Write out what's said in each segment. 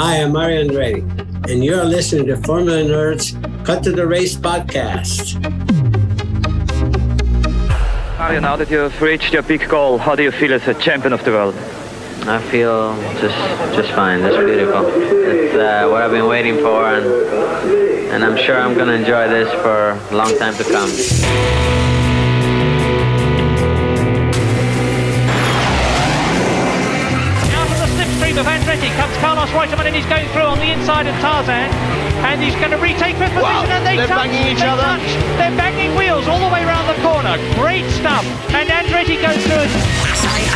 Hi, I'm Mario Andretti, and you're listening to Formula Nerds Cut to the Race podcast. Mario, now that you've reached your big goal, how do you feel as a champion of the world? I feel just just fine, just beautiful. It's uh, what I've been waiting for, and and I'm sure I'm gonna enjoy this for a long time to come. Of Andretti comes Carlos Reutemann and he's going through on the inside of Tarzan and he's going to retake fifth position Wow, and they they're touch, banging each they other. touch. They're banging wheels all the way around the corner. Great stuff. And Andretti goes through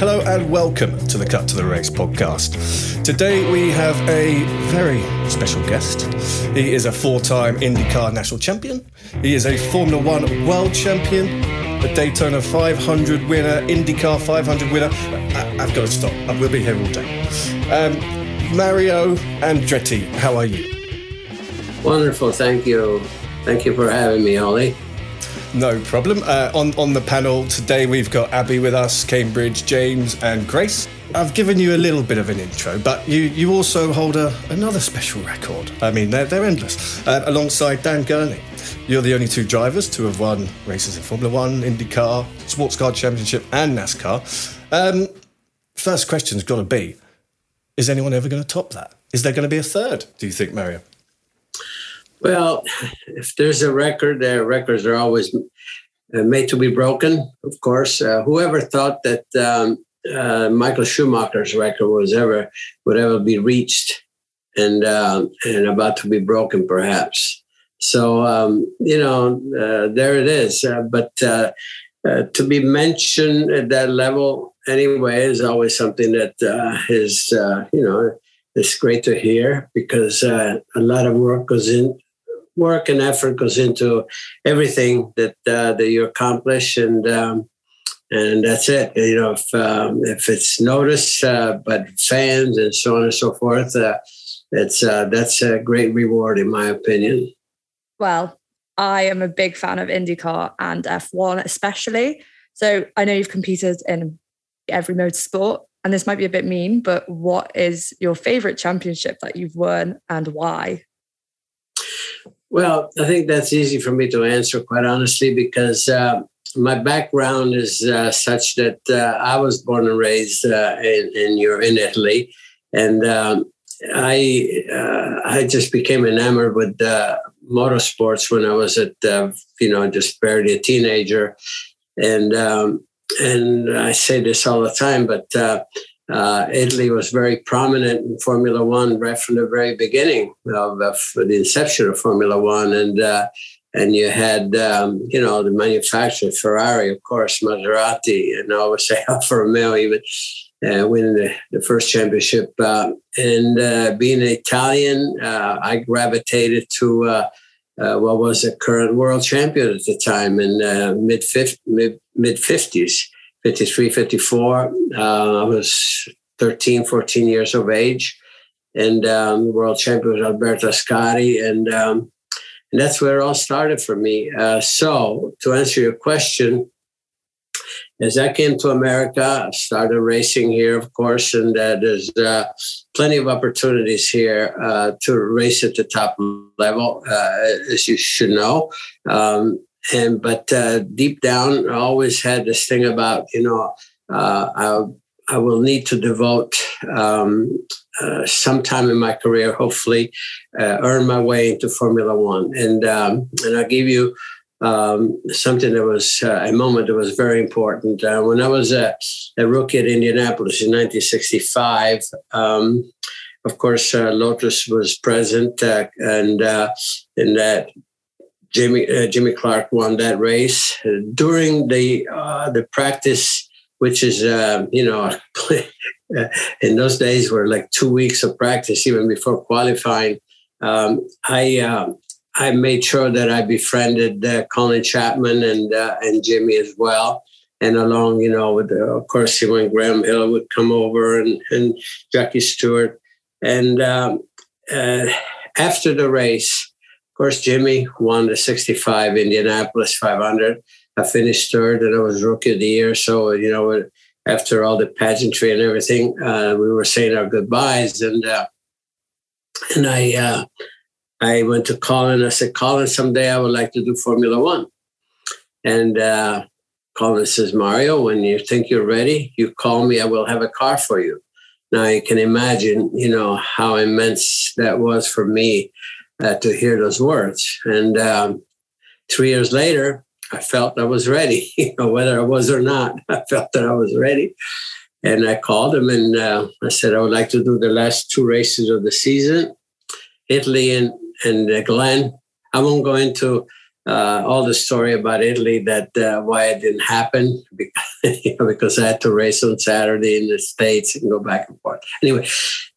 Hello and welcome to the Cut to the Race podcast. Today we have a very special guest. He is a four time IndyCar national champion, he is a Formula One world champion, a Daytona 500 winner, IndyCar 500 winner. I- I've got to stop, I will be here all day. Um, Mario Andretti, how are you? Wonderful, thank you. Thank you for having me, Ollie. No problem. Uh, on on the panel today, we've got Abby with us, and Bridge, James, and Grace. I've given you a little bit of an intro, but you you also hold a, another special record. I mean, they're they're endless. Uh, alongside Dan Gurney, you're the only two drivers to have won races in Formula One, IndyCar, Sports Car Championship, and NASCAR. Um, first question's got to be: Is anyone ever going to top that? Is there going to be a third? Do you think, Mario? Well, if there's a record, uh, records are always uh, made to be broken, of course. Uh, whoever thought that um, uh, Michael Schumacher's record was ever would ever be reached and um, and about to be broken, perhaps. So um, you know, uh, there it is. Uh, but uh, uh, to be mentioned at that level anyway is always something that uh, is uh, you know it's great to hear because uh, a lot of work goes in work and effort goes into everything that uh, that you accomplish and um, and that's it you know if um, if it's noticed uh, by fans and so on and so forth uh, it's uh, that's a great reward in my opinion Well, I am a big fan of IndyCar and F1 especially. So I know you've competed in every motorsport, and this might be a bit mean, but what is your favorite championship that you've won and why? Well, I think that's easy for me to answer, quite honestly, because uh, my background is uh, such that uh, I was born and raised uh, in, in, in Italy, and um, I uh, I just became enamored with uh, motorsports when I was at you know just barely a teenager, and um, and I say this all the time, but uh, Italy was very prominent in Formula One right from the very beginning of, of the inception of Formula One, and uh, and you had um, you know the manufacturer Ferrari, of course, Maserati, and I always say Alfa Romeo even. Uh, winning the, the first championship. Uh, and uh, being an Italian, uh, I gravitated to what was a current world champion at the time in mid mid mid 50s, 53, 54. I was 13, 14 years of age. And um, world champion was Alberto Ascari. And, um, and that's where it all started for me. so, to answer your question, as I came to America, I started racing here, of course, and uh, there's uh, plenty of opportunities here uh, to race at the top level, uh, as you should know. Um, and but uh, deep down, I always had this thing about you know uh, I, I will need to devote um, some time in my career, hopefully, earn my way into Formula One, and um, and I'll give you um, something that was uh, a moment that was very important. Uh, when I was a, a, rookie at Indianapolis in 1965, um, of course, uh, Lotus was present, uh, and uh, in that Jimmy uh, Jimmy Clark won that race during the the practice, which is you know. in those days were like two weeks of practice even before qualifying um, I I made sure that I befriended uh, Colin Chapman and uh, and Jimmy as well. And along, you know, with the, of course, when Graham Hill would come over and, and Jackie Stewart. And um, uh, after the race, course, Jimmy won the 65 Indianapolis 500. I finished third and I was rookie of the year. So, you know, after all the pageantry and everything, uh, we were saying our goodbyes. And, uh, and I, uh, I went to Colin. I said, Colin, someday I would like to do Formula One. And uh, Colin says, Mario, when you think you're ready, you call me. I will have a car for you. Now you can imagine, you know, how immense that was for me uh, to hear those words. And um, three years later, I felt I was ready, you know, whether I was or not. I felt that I was ready. And I called him and uh, I said, I would like to do the last two races of the season, Italy and and uh, Glen. I won't go into uh, all the story about Italy that uh, why it didn't happen because, because I had to race on Saturday in the States and go back and forth. Anyway,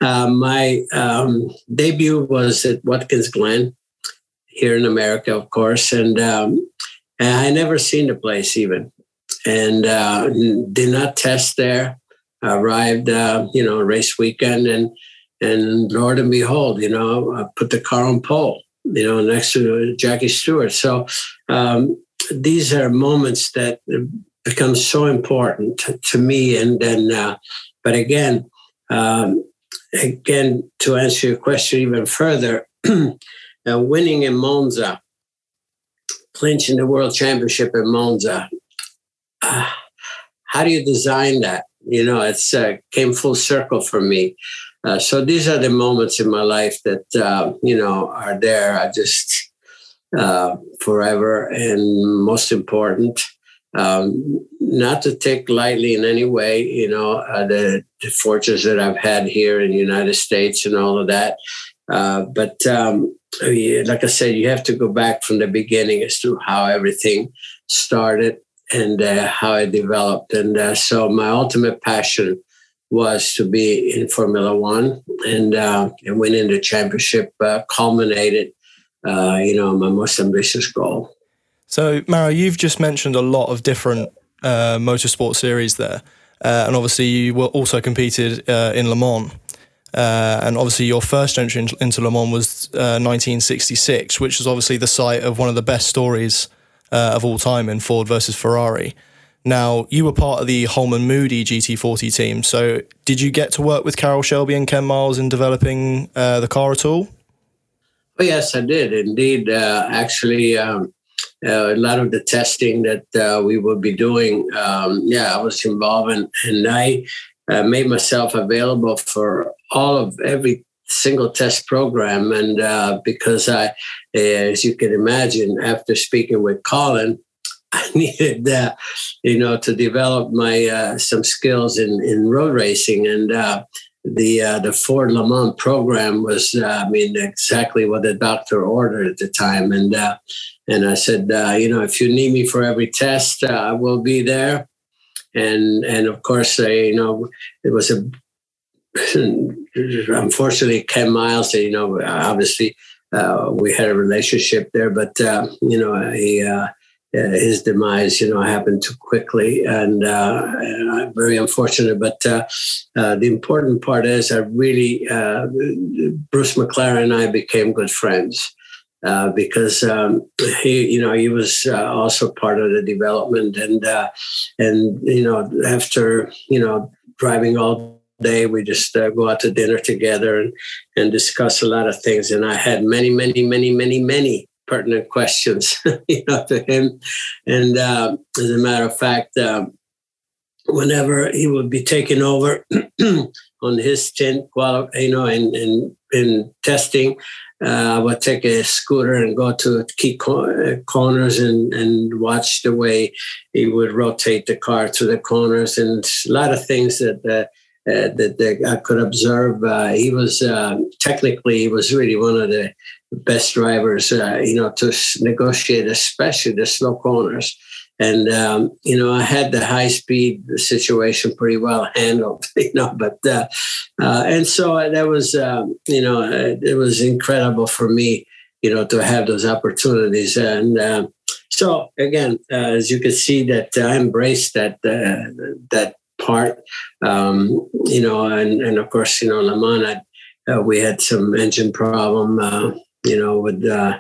uh, my um, debut was at Watkins Glen here in America, of course, and, um, and I never seen the place even, and uh, did not test there. I Arrived, uh, you know, race weekend and and Lord and behold, you know, I put the car on pole, you know, next to Jackie Stewart. So um, these are moments that become so important to, to me. And then, uh, but again, um, again, to answer your question even further, uh, winning in Monza, clinching the world championship in Monza. Uh, how do you design that? You know, it's uh, came full circle for me. Uh, so these are the moments in my life that uh, you know are there. I just uh, forever and most important. Um, not to take lightly in any way, you know, uh, the, the, fortunes that I've had here in the United States and all of that. Uh, but um, like I said, you have to go back from the beginning as to how everything started and how it developed. And so my ultimate passion was to be in Formula One and, uh, and winning the championship uh, culminated, uh, you know, my most ambitious goal. So, Mario, you've just mentioned a lot of different uh, motorsport series there. Uh, and obviously, you were also competed uh, in Le Mans. and obviously, your first entry into Le Mans was 1966, which was obviously the site of one of the best stories of all time in Ford versus Ferrari. Now, you were part of the Holman Moody GT40 team. So, did you get to work with Carroll Shelby and Ken Miles in developing uh, the car at all? Oh, yes, I did. Indeed. Uh, actually, um, uh, a lot of the testing that uh, we would be doing, um, yeah, I was involved in, and I uh, made myself available for all of every single test program. And uh, because I, as you can imagine, after speaking with Colin, I needed, uh, you know, to develop my uh, some skills in in road racing, and uh, the uh, the Ford Le Mans program was, uh, I mean, exactly what the doctor ordered at the time, and uh, and I said, you know, if you need me for every test, I will be there, and and of course, you know, it was a unfortunately Ken Miles, you know, obviously. we had a relationship there, but you know, he uh, his demise, you know, happened too quickly and uh, very unfortunate. But uh, uh, the important part is, I really uh, Bruce McLaren and I became good friends. Uh, because um, he, you know, he was also part of the development, and and you know, after you know driving all day, we just go out to dinner together and and discuss a lot of things. And I had many, many, many, many, many pertinent questions, you know, to him. And uh, as a matter of fact, uh, whenever he would be taking over on his stint, you know, in in, in testing, uh, I would take a scooter and go to key uh, corners and, and watch the way he would rotate the car to the corners and a lot of things that uh, uh, that, that, I could observe. Uh, he was uh, technically he was really one of the best drivers, uh, you know, to negotiate, especially the slow corners. And um, you know, I had the high speed situation pretty well handled, you know. But uh, uh, and so that was, um, you know, uh, it was incredible for me, you know, to have those opportunities. And um, so again, uh, as you can see, that I embraced that uh, that part, um, you know, and and of course, you know, Le Mans. Uh, we had some engine problem, uh, you know, with uh,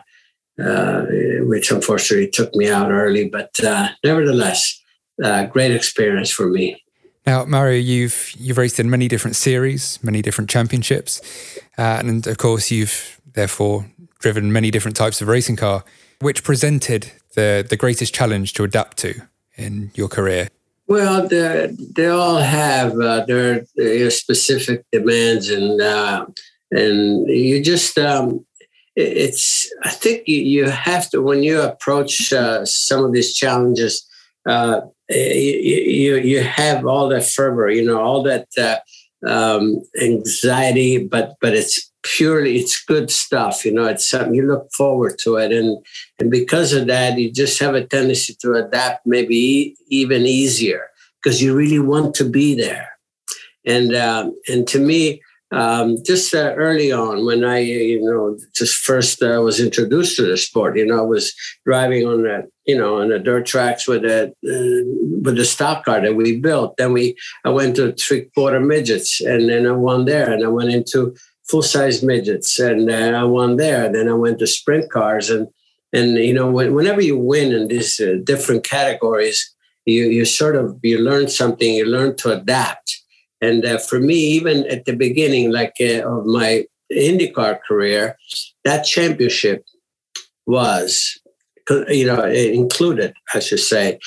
uh, which unfortunately took me out early. But uh, nevertheless, uh, great experience for me. Now, Mario, you've you've raced in many different series, many different championships, uh, and of course, you've therefore driven many different types of racing car. Which presented the the greatest challenge to adapt to in your career? Well, they all have uh, their, their, specific demands, and uh, and you just um, it's i think you, you have to when you approach uh, some of these challenges uh, you, you, have all that fervor you know all that uh, um, anxiety but but it's purely it's good stuff you know it's something you look forward to it. And and because of that you just have a tendency to adapt maybe even easier because you really want to be there. And um, and to me um, just uh, early on when I, you know, just first uh, was introduced to the sport. You know, I was driving on the, you know, on the dirt tracks with the uh, with the stock car that we built. Then we, I went to three quarter midgets, and then I won there, and I went into full size midgets, and uh, I won there. Then I went to sprint cars, and and you know, whenever you win in these uh, different categories, you you sort of you learn something. You learn to adapt and uh, for me, even at the beginning, like uh, of my IndyCar career, that championship was, you know, included, I should say,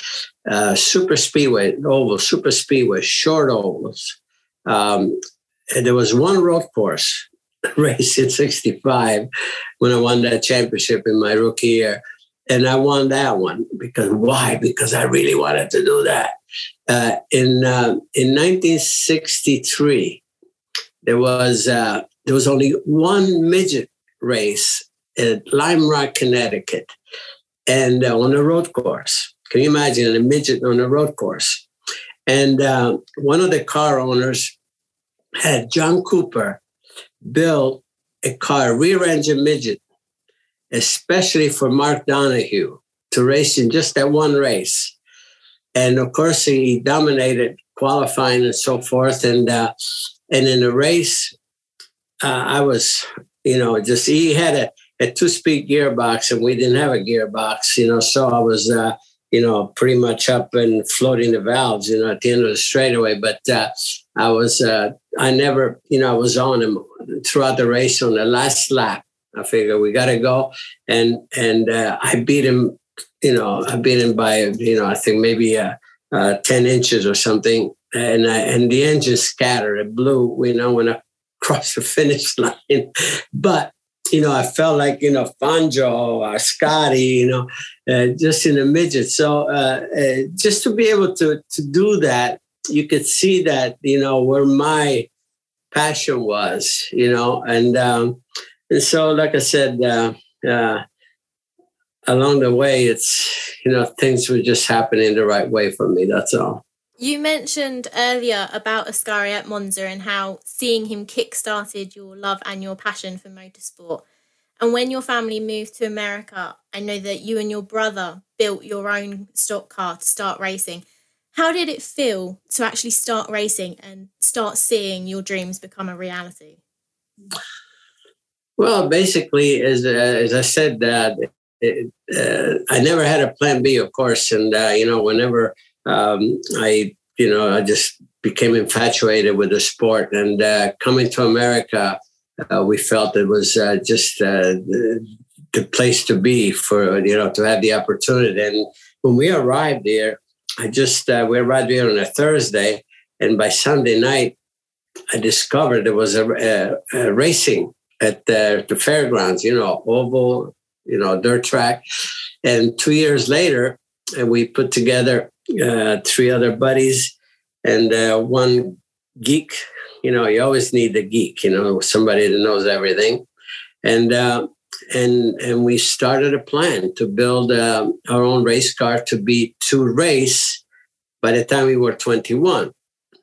uh, super speedway, oval, super speedway, short ovals. Um, and there was one road course race in 65 when I won that championship in my rookie year. And I won that one because why? Because I really wanted to do that. Uh, in uh, in 1963, there was uh, there was only one midget race at Lime Rock, Connecticut, and uh, on a road course. Can you imagine a midget on a road course? And uh, one of the car owners had John Cooper build a car, rear engine midget, especially for Mark Donohue to race in just that one race and of course he dominated qualifying and so forth. And uh, and in the race, uh, I was, you know, just he had a, a two speed gearbox and we didn't have a gearbox, you know, so I was. Uh, you know, pretty much up and floating the valves, you know, at the end of the straightaway. But uh, I was, uh, I never, you know, I was on him throughout the race on the last lap. I figured we got to go, and and uh, I beat him you know, I've been in by, you know, I think maybe uh, uh, 10 inches or something. And, I, and the engine scattered. It blew, you know, when I crossed the finish line. But you know, I felt like, you know, Fangio or Scotty, you know, uh, just in the midget. So uh, uh, just to be able to, to do that, you could see that, you know, where my passion was, you know, and, um, and so, like I said, uh, uh, along the way, it's, you know, things were just happening the right way for me. That's all. You mentioned earlier about Ascari at Monza and how seeing him kick-started your love and your passion for motorsport. And when your family moved to America, I know that you and your brother built your own stock car to start racing. How did it feel to actually start racing and start seeing your dreams become a reality? Well, basically, as uh, as I said, uh, uh, I never had a plan B, of course, and uh, you know, whenever um, I, you know, I just became infatuated with the sport. And uh, coming to America, uh, we felt it was uh, just uh, the, place to be for, you know, to have the opportunity. And when we arrived there, I just, we arrived here on a Thursday. And by Sunday night, I discovered there was a, a, a racing at the, the fairgrounds, you know, oval, you know, dirt track. And two years later, and we put together uh, three other buddies, and uh, one geek. You know, you always need the geek. You know, somebody that knows everything, and uh, and and we started a plan to build uh, our own race car to be to race by the time we were 21.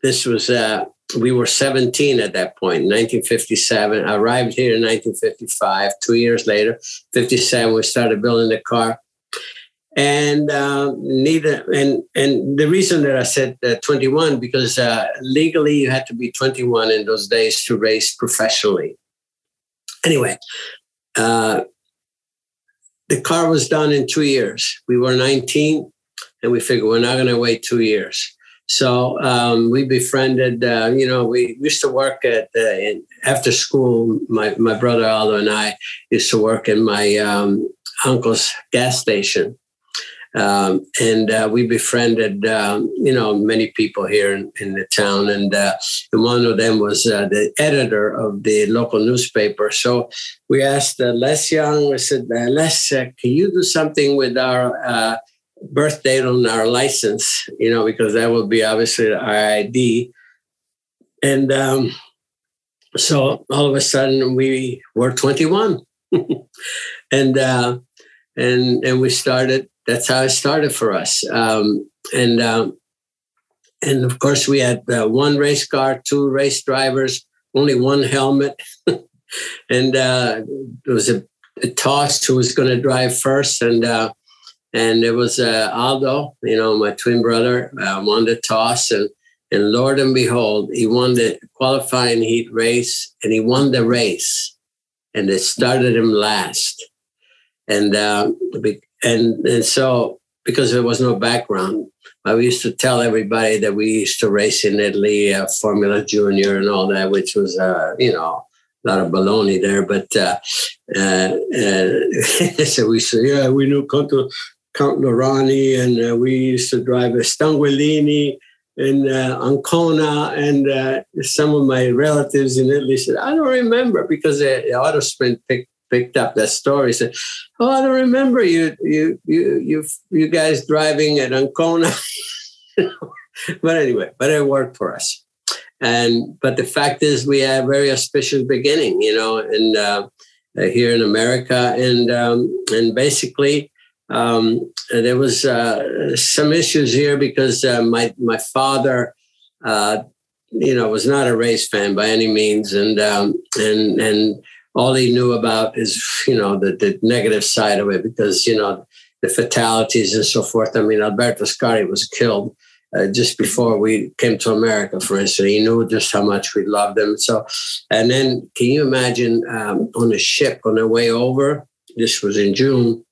This was uh, we were 17 at that point, 1957. I arrived here in 1955. Two years later, 57, we started building the car and uh, neither and and the reason that I said uh, 21 because uh, legally you had to be 21 in those days to race professionally. Anyway, uh, the car was done in two years. We were 19, and we figured we're not going to wait two years. So um, we befriended. Uh, you know, we used to work at uh, after school. My my brother Aldo and I used to work in my um, uncle's gas station um, and uh, we befriended, um, you know, many people here in, in the town. And, uh, and, one of them was uh, the editor of the local newspaper. So we asked uh, Les Young, we said, Les, can you do something with our birth date on our license? You know, because that will be obviously our ID. And um, so all of a sudden we were 21. and, uh, and, and we started that's how it started for us. Um, and um, and of course, we had uh, one race car, two race drivers, only one helmet, and uh, there was a, a toss who was going to drive first, and uh, and it was uh, Aldo, you know, my twin brother, uh, won the toss, and and Lord and behold, he won the qualifying heat race, and he won the race, and they started him last, and uh, and and so because there was no background, I used to tell everybody that we used to race in Italy, uh, Formula Junior, and all that, which was uh, you know a lot of baloney there. But uh, uh, uh so we said, yeah, we knew Count, Count Lurani, and uh, we used to drive a Stanguellini in uh, Ancona, and uh, some of my relatives in Italy said, I don't remember because the, the Autosprint picked picked up that story. Said, "Oh, I don't remember you, you, you, you, you guys driving at Ancona." but anyway, but it worked for us. And but the fact is, we had a very auspicious beginning, you know, and uh, here in America, and um, and basically. Um, there was uh, some issues here because uh, my my father uh, you know was not a race fan by any means and um, and and all he knew about is you know the, the negative side of it because you know the fatalities and so forth. I mean, Alberto Ascari was killed uh, just before we came to America. For instance, he knew just how much we loved him. So, and then can you imagine um, on a ship on the way over? This was in June.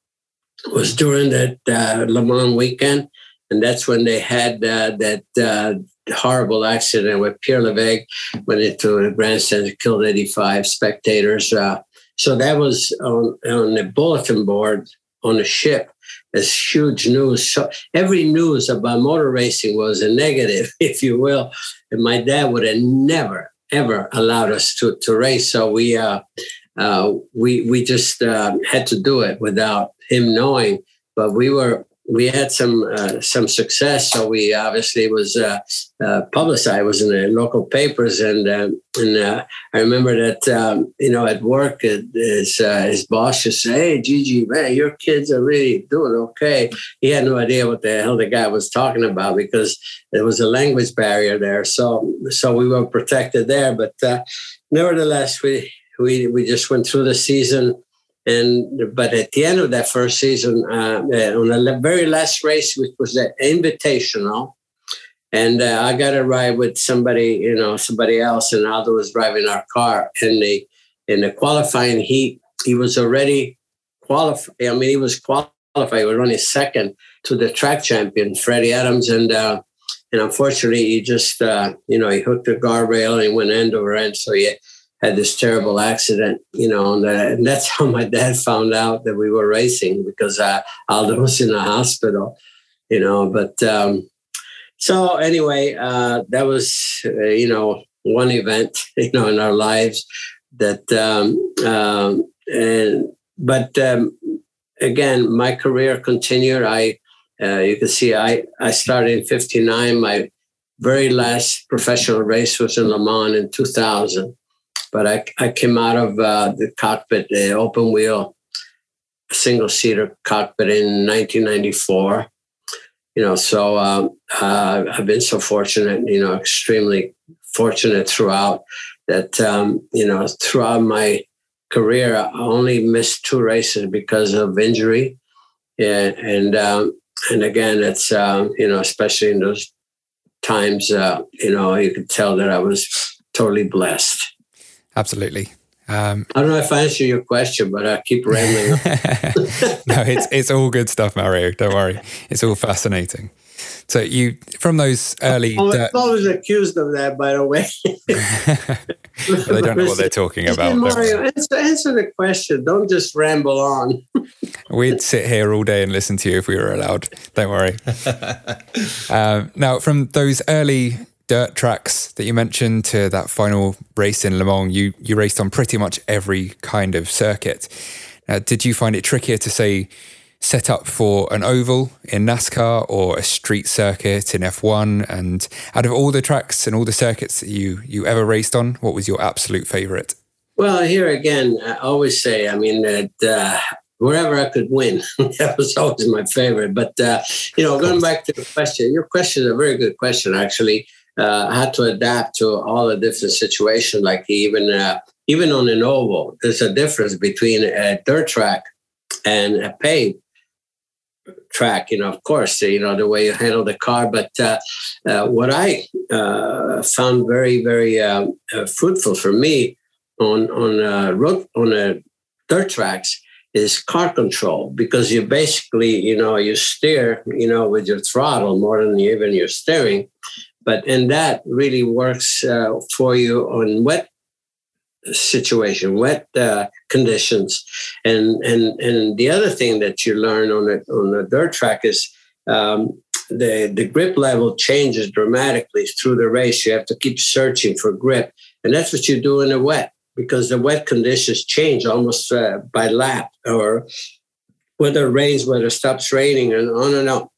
Was during that uh, Le Mans weekend, and that's when they had uh, that uh, horrible accident with Pierre Levegh went into a grandstand, killed 85 spectators. Uh, so that was on, on the bulletin board on the ship as huge news. So every news about motor racing was a negative, if you will. And my dad would have never, ever allowed us to, to race. So we, uh, uh, we we just uh, had to do it without him knowing. But we were we had some uh, some success, so we obviously was uh, uh, publicized. Was in the local papers, and and I remember that um, you know at work, his uh, his boss just said, "Hey, Gigi, man, your kids are really doing okay." He had no idea what the hell the guy was talking about because there was a language barrier there. So so we were protected there, but nevertheless, we we we just went through the season and but at the end of that first season, uh, uh on the very last race, which was the invitational, and uh, I got a ride with somebody, you know, somebody else, and Aldo was driving our car in the in the qualifying heat. He was already qualified. I mean, he was qualified. He was running second to the track champion, Freddie Adams, and uh, and unfortunately, he just uh, you know he hooked the guardrail and he went end over end. So he had this terrible accident, you know, and, uh, and, that's how my dad found out that we were racing because uh, Aldo was in the hospital, you know. But um, so anyway, uh, that was, uh, you know, one event, you know, in our lives that, um, um, and but um, again, my career continued. I, uh, you can see, I I started in '59. My very last professional race was in Le Mans in 2000 but I, I came out of uh, the cockpit, the open wheel, single seater cockpit in 1994. You know, so um, uh, I've been so fortunate, you know, extremely fortunate throughout that, um, you know, throughout my career, I only missed two races because of injury. Yeah, and um, and again, it's um, you know, especially in those times, uh, you know, you could tell that I was totally blessed absolutely. Um, I don't know if I answer your question, but I keep rambling. no, it's it's all good stuff, Mario. Don't worry, it's all fascinating. So you from those early. I was dirt- always accused of that, by the way. they don't know what they're talking about. Mario, answer, answer the question. Don't just ramble on. We'd sit here all day and listen to you if we were allowed. Don't worry. Um, now, from those early dirt tracks that you mentioned to that final race in Le Mans, you you raced on pretty much every kind of circuit. Uh, did you find it trickier to say set up for an oval in NASCAR or a street circuit in F1? And out of all the tracks and all the circuits that you you ever raced on, what was your absolute favorite? Well, here again, I always say, I mean that. Uh, wherever I could win, that was always my favorite. But uh, you know, going back to the question, your question is a very good question, actually uh, had to adapt to all the different situations. Like even uh, even on an oval, there's a difference between a dirt track and a paved track. You know, of course, you know the way you handle the car. But uh, uh what I uh, found very very um, uh, fruitful for me on on road on a dirt tracks is car control because you basically you know you steer you know with your throttle more than even your steering but and that really works uh, for you on wet situation, wet uh, conditions, and and and the other thing that you learn on a on a dirt track is um, the the grip level changes dramatically through the race. You have to keep searching for grip, and that's what you do in the wet because the wet conditions change almost uh, by lap or whether it rains, whether it stops raining, and on and on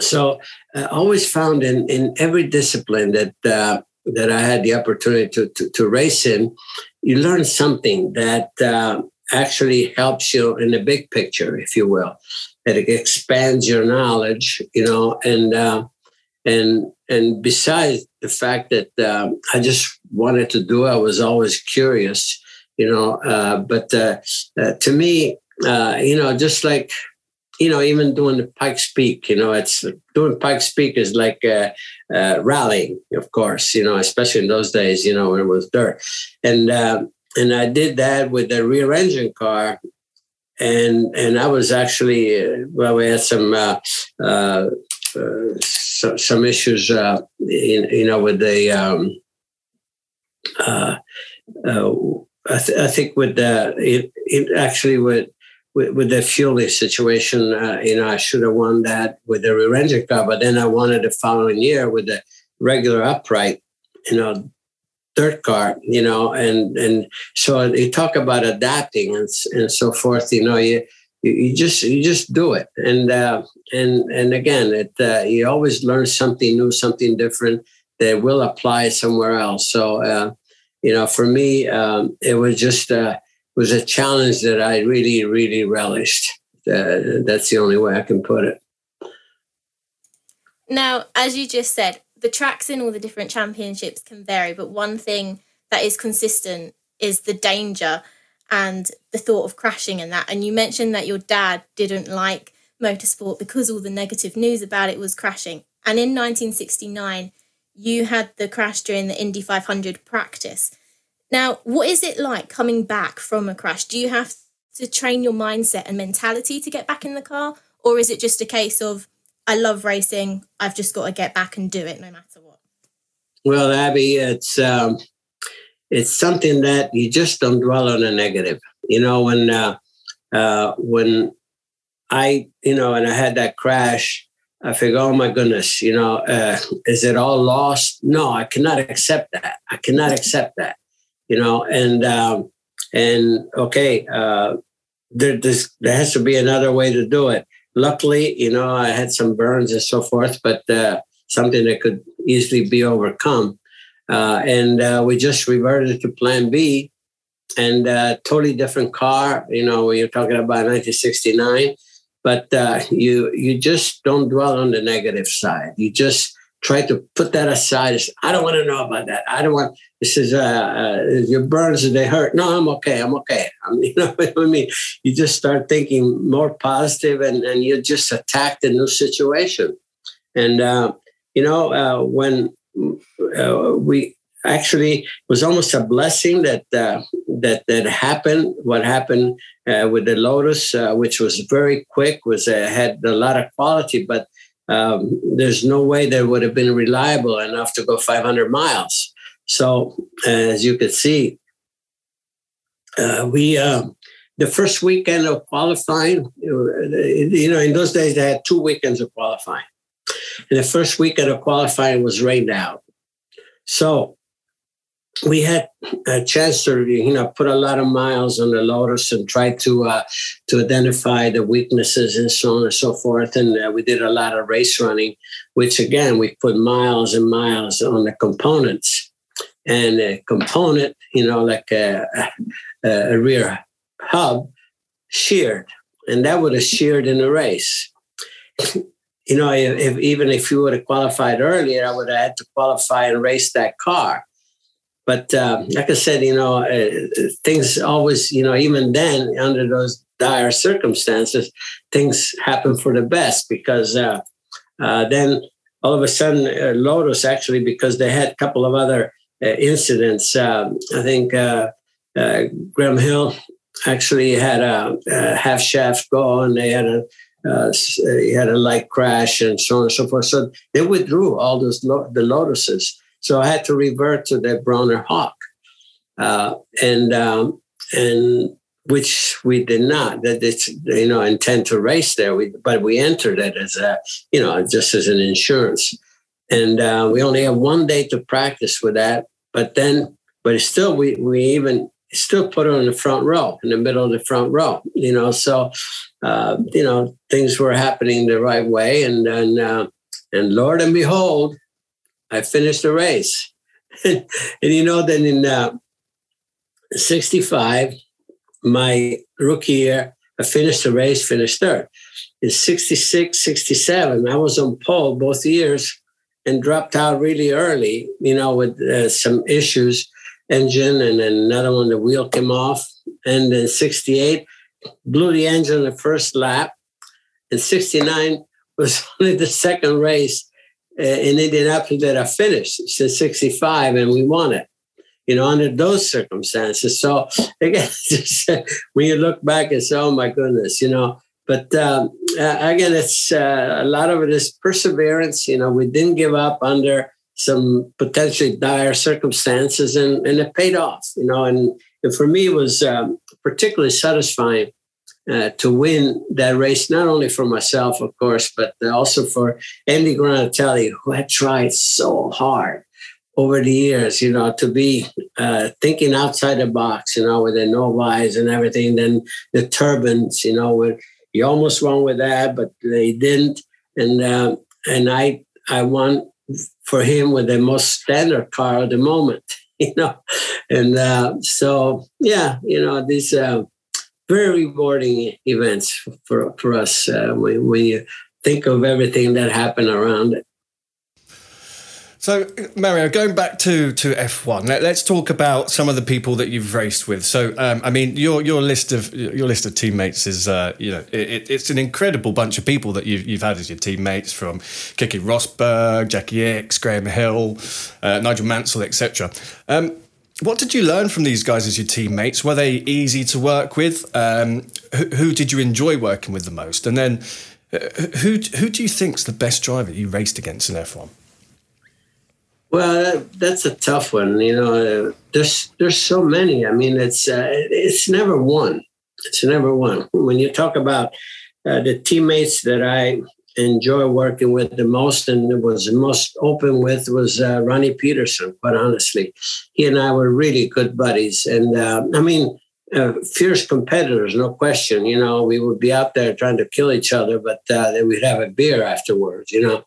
so I always found in, in every discipline that uh, that I had the opportunity to, to, to, race in, you learn something that uh, actually helps you in the big picture, if you will. That it expands your knowledge, you know, and uh, and and besides the fact that um, I just wanted to do, I was always curious, you know. Uh, but uh, uh, to me, you know, just like you know, even doing the Pikes Peak, you know, it's doing Pikes Peak is like uh, uh, rallying, of course, you know, especially in those days, you know, when it was dirt. And uh, and I did that with the rear engine car, and and I was actually uh, well, we had some uh, uh, so, some issues, in, you know, with the. Um, I, th- I, think with the it, it actually with with, with the fueling situation, uh, you know, I should have won that with the rear engine car, but then I wanted the following year with the regular upright, you know, dirt car, you know, and and so you talk about adapting and and so forth. You know, you you just you just do it, and uh, and and again, it uh, you always learn something new, something different that will apply somewhere else. So uh, you know, for me, um, it was just uh, was a challenge that I really really relished. Uh, that's the only way I can put it. Now, as you just said, the tracks in all the different championships can vary, but one thing that is consistent is the danger and the thought of crashing and that. And you mentioned that your dad didn't like motorsport because all the negative news about it was crashing. And in 1969, you had the crash during the Indy 500 practice. Now, what is it like coming back from a crash? Do you have to train your mindset and mentality to get back in the car? Or is it just a case of I love racing. I've just got to get back and do it no matter what. Well, Abby, it's um, it's something that you just don't dwell on the negative. You know, when uh, uh, when I, you know, and I had that crash, I figure, oh my goodness, you know, uh, is it all lost? No, I cannot accept that. I cannot accept that. You know, and um, and okay, uh, there there has to be another way to do it luckily, you know, I had some burns and so forth, but uh, something that could easily be overcome. Uh, and uh, we just reverted to Plan B, and uh, totally different car. You know, you're talking about 1969, but uh, you you just don't dwell on the negative side. You just try to put that aside. I don't want to know about that. I don't want. This is uh, uh, your burns. They hurt. No, I'm okay. I'm okay. I mean, you know what I mean? You just start thinking more positive, and and you just attack the new situation. And uh, you know uh, when uh, we actually was almost a blessing that uh, that that happened. What happened with the Lotus, which was very quick, was had a lot of quality, but um, there's no way that would have been reliable enough to go 500 miles. So, as you could see, uh, we uh, the first weekend of qualifying, you know, in those days they had two weekends of qualifying, and the first weekend of qualifying was rained out. So we had a chance to you know put a lot of miles on the Lotus and try to uh, to identify the weaknesses and so on and so forth. And uh, we did a lot of race running, which again we put miles and miles on the components. And a component, you know, like a, a, a rear hub, sheared, and that would have sheared in the race. you know, if, if, even if you would have qualified earlier, I would have had to qualify and race that car but um, like I said, you know, uh, things always, you know, even then, under those dire circumstances, things happen for the best because uh, uh, then all of a sudden, uh, Lotus actually, because they had a couple of other uh, incidents, um, I think uh, Graham Hill actually had a, a, half shaft go and they had a he had a light crash and so on and so forth. So they withdrew all those lo- the lotuses. So I had to revert to the Brawner Hawk, uh, and um, and which we did not. That it's you know intend to race there, we, but we entered it as a you know just as an insurance, and uh, we only have one day to practice with that. But then, but still, we we even still put it in the front row, in the middle of the front row. You know, so uh, you know things were happening the right way, and and uh, and Lord and behold, I finished the race. and you know, then in uh, 65, my rookie year, I finished the race, finished third. In 66, 67, I was on pole both years and dropped out really early, you know, with uh, some issues, engine, and then another one, the wheel came off. And then 68, blew the engine the first lap. And 69 was only the second race in Indianapolis that I finished since 65 and we won it, you know, under those circumstances. So again, just, when you look back and say, oh my goodness, you know, but um, again, it's uh, a lot of it is perseverance. You know, we didn't give up under some potentially dire circumstances and, and it paid off, you know, and, and for me, it was um, particularly satisfying uh, to win that race, not only for myself, of course, but also for Andy Granatelli, who had tried so hard over the years, you know, to be uh, thinking outside the box, you know, with the Novis and everything. Then the turbines, you know, where you almost won with that, but they didn't. And uh, and I I won for him with the most standard car at the moment, you know. And uh, so yeah, you know, these uh, very rewarding events for for us uh, when, when you think of everything that happened around it. So, Mario, going back to to F1, let, us talk about some of the people that you've raced with. So, um, I mean, your your list of your list of teammates is, uh, you know, it, it's an incredible bunch of people that you've, you've had as your teammates, from Keke Rosberg, Jackie Ickx, Graham Hill, uh, Nigel Mansell, etc. Um, what did you learn from these guys as your teammates? Were they easy to work with? Um, who, who, did you enjoy working with the most? And then, uh, who who do you think's the best driver you raced against in F1? Well, that's a tough one. You know, there's there's so many. I mean, it's uh, it's never one. It's never one. When you talk about uh, the teammates that I enjoy working with the most and was most open with was uh, Ronnie Peterson. Quite honestly, he and I were really good buddies. And uh, I mean, uh, fierce competitors, no question. You know, we would be out there trying to kill each other, but uh, then we'd have a beer afterwards. You know,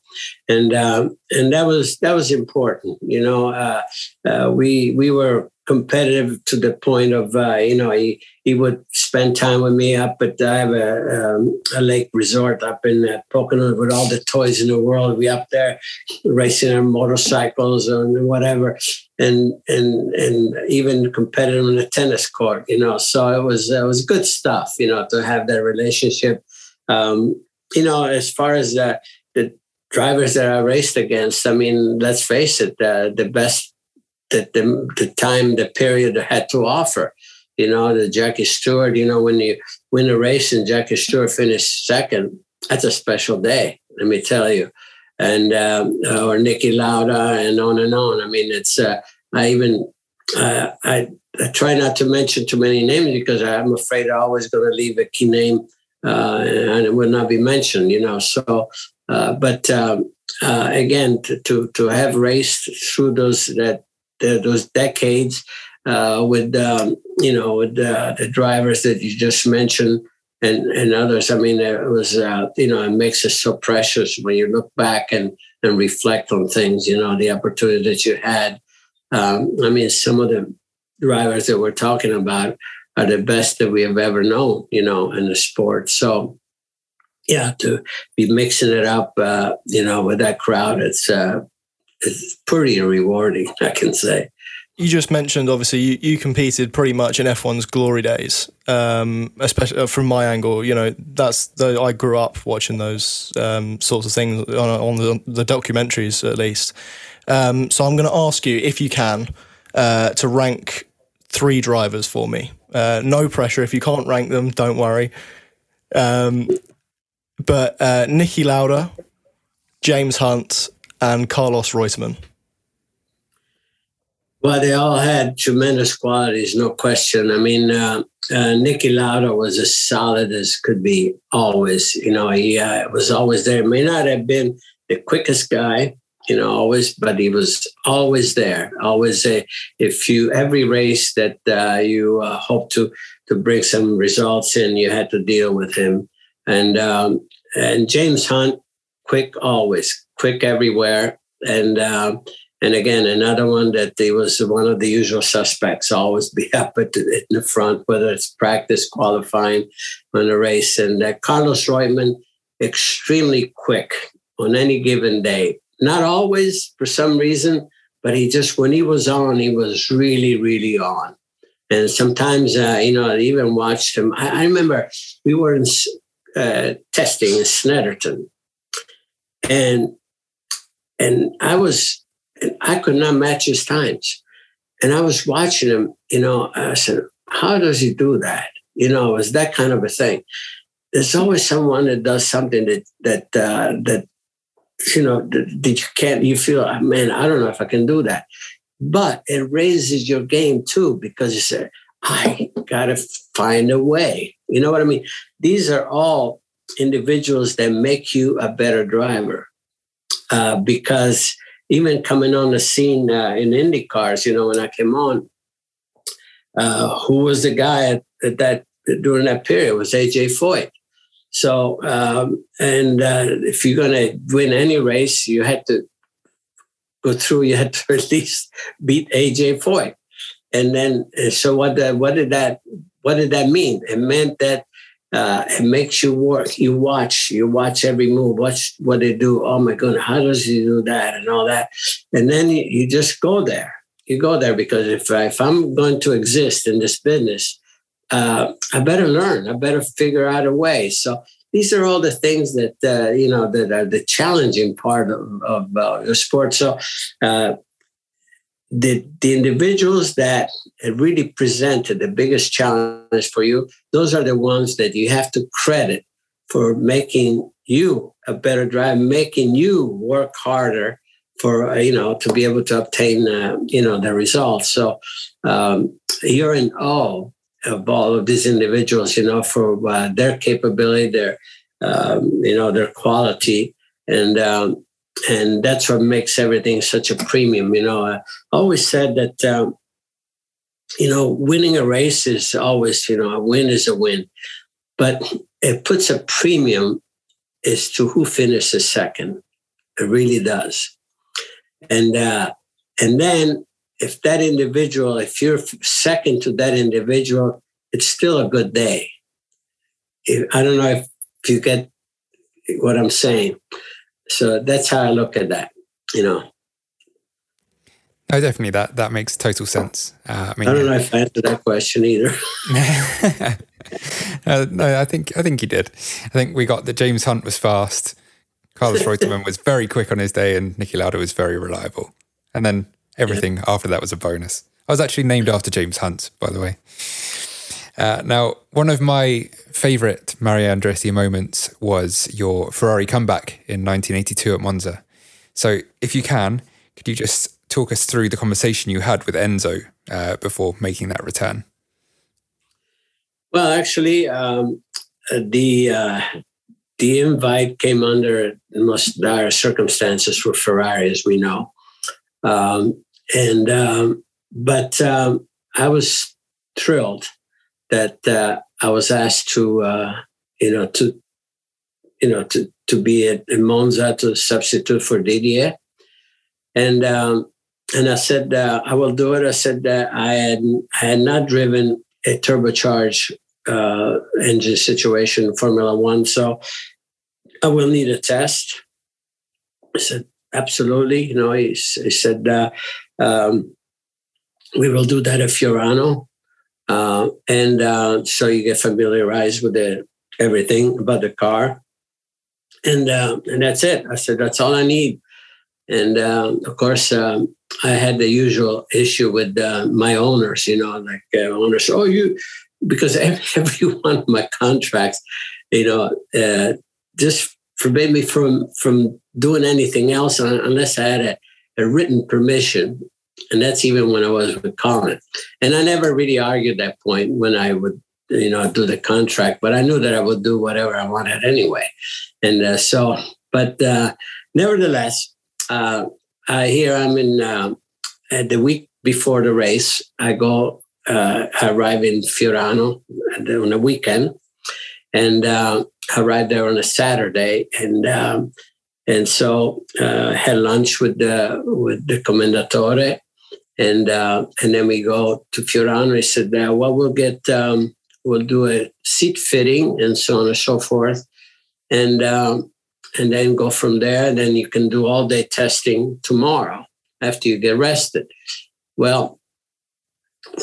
and um, and that was that was important. You know, uh, uh we we were competitive to the point of you know he he would spend time with me up at I have a, um, a lake resort up in uh, Pocono with all the toys in the world. We up there racing our motorcycles and whatever, and and and even competitive on the tennis court. You know, so it was it was good stuff. You know, to have that relationship. Um, you know, as far as the the drivers that I raced against, I mean, let's face it, the best that the, the time, the period had to offer. You know, the Jackie Stewart, you know, when you win a race and Jackie Stewart finished second, that's a special day, let me tell you. And, um, or Niki Lauda and on and on. I mean, it's, uh, I even, uh, I, I, try not to mention too many names because I'm afraid I'm always going to leave a key name uh, and it will not be mentioned, you know. So, uh, but um, uh, again, to, to, to have raced through those that those decades uh, with um, you know with uh, the drivers that you just mentioned and and others. I mean, it was uh, you know it makes it so precious when you look back and and reflect on things. You know, the opportunity that you had. Um, I mean, some of the drivers that we're talking about are the best that we have ever known. You know, in the sport. So. Yeah, to be mixing it up, uh, you know, with that crowd, it's uh, it's pretty rewarding, I can say. You just mentioned, obviously, you, you competed pretty much in F1's glory days. Um, especially uh, from my angle, you know, that's the, I grew up watching those um, sorts of things on, on the, the, documentaries, at least. Um, so I'm going to ask you, if you can, uh, to rank three drivers for me. Uh, no pressure. If you can't rank them, don't worry. Um, but uh, Niki Lauda, James Hunt, and Carlos Reutemann? Well, they all had tremendous qualities, no question. I mean, uh, uh, Niki Lauda was as solid as could be always. You know, he uh, was always there. May not have been the quickest guy, you know, always, but he was always there. Always, a, if you every race that uh, you uh, hope to to bring some results in, you had to deal with him. And um, and James Hunt, quick always, quick everywhere. And um, and again, another one that he was one of the usual suspects, always be up at the, in the front, whether it's practice, qualifying, on a race. And uh, Carlos Reutemann, extremely quick on any given day. Not always, for some reason, but he just when he was on, he was really, really on. And sometimes, uh, you know, I even watched him. I, I remember we were in uh, testing in Snetterton, and and I was I could not match his times, and I was watching him. You know, I said, "How does he do that?" You know, it was that kind of a thing. There's always someone that does something that that uh, that you know that, that you can't. You feel, ah, man, I don't know if I can do that, but it raises your game too because you say, "I got to find a way." You know what I mean? These are all individuals that make you a better driver uh, because even coming on the scene uh, in Indy cars, you know, when I came on, uh, who was the guy at, at, that during that period? Was AJ Foyt. So, um, and uh, if you're going to win any race, you had to go through. You had to at least beat AJ Foyt. And then, so what? what did that? What did that mean? It meant that uh, it makes you work. You watch, you watch every move, watch what they do. Oh my goodness, how does he do that and all that? And then you, you just go there. You go there because if, if I'm going to exist in this business, uh, I better learn. I better figure out a way. So these are all the things that uh, you know that are the challenging part of, of uh, the sport. So uh, the the individuals that really presented the biggest challenge for you, those are the ones that you have to credit for making you a better driver, making you work harder for uh, you know to be able to obtain uh, you know the results. So um, you're in awe of all of these individuals, you know, for uh, their capability, their um, you know their quality, and um, and that's what makes everything such a premium. You know, I always said that um, you know winning a race is always you know a win is a win, but it puts a premium as to who finishes second. It really does, and uh, and then if that individual, if you're second to that individual, it's still a good day. I don't know if you get what I'm saying. So that's how I look at that, you know. No, definitely that that makes total sense. Uh, I mean, I don't know if I answered that question either. uh, no, I think I think you did. I think we got that James Hunt was fast, Carlos Reutemann was very quick on his day, and Niki Lauda was very reliable. And then everything yeah. after that was a bonus. I was actually named after James Hunt, by the way. Uh, now, one of my favorite Mario Andretti moments was your Ferrari comeback in 1982 at Monza. So, if you can, could you just talk us through the conversation you had with Enzo uh, before making that return? Well, actually, um, the uh, the invite came under the most dire circumstances for Ferrari, as we know, um, and um, but um, I was thrilled that uh, I was asked to, uh, you know, to, you know, to to be at, Monza to substitute for Didier, and um, and I said uh, I will do it. I said that I had I had not driven a turbocharged uh, engine situation in Formula One, so I will need a test. I said absolutely. You know, he, he said uh, um, we will do that at Fiorano. Uh, and uh, so you get familiarized with the, everything about the car. And, uh, and that's it. I said, that's all I need. And uh, of course, um, I had the usual issue with uh, my owners, you know, like uh, owners, oh, you, because every, every one of my contracts, you know, just forbade me from from doing anything else unless I had a, a written permission and that's even when I was with Colin. And I never really argued that point when I would, you know, do the contract, but I knew that I would do whatever I wanted anyway. And uh, so, but uh, nevertheless, uh, I, here I'm in uh, the week before the race. I go, uh, I arrive in Fiorano on a weekend, and uh, I arrive there on a Saturday, and um, and so uh, had lunch with the with the commendatore, and uh, and then we go to Fiorano. He said, uh, "Well, we'll get um, we'll do a seat fitting and so on and so forth, and um, and then go from there. Then you can do all day testing tomorrow after you get rested." Well,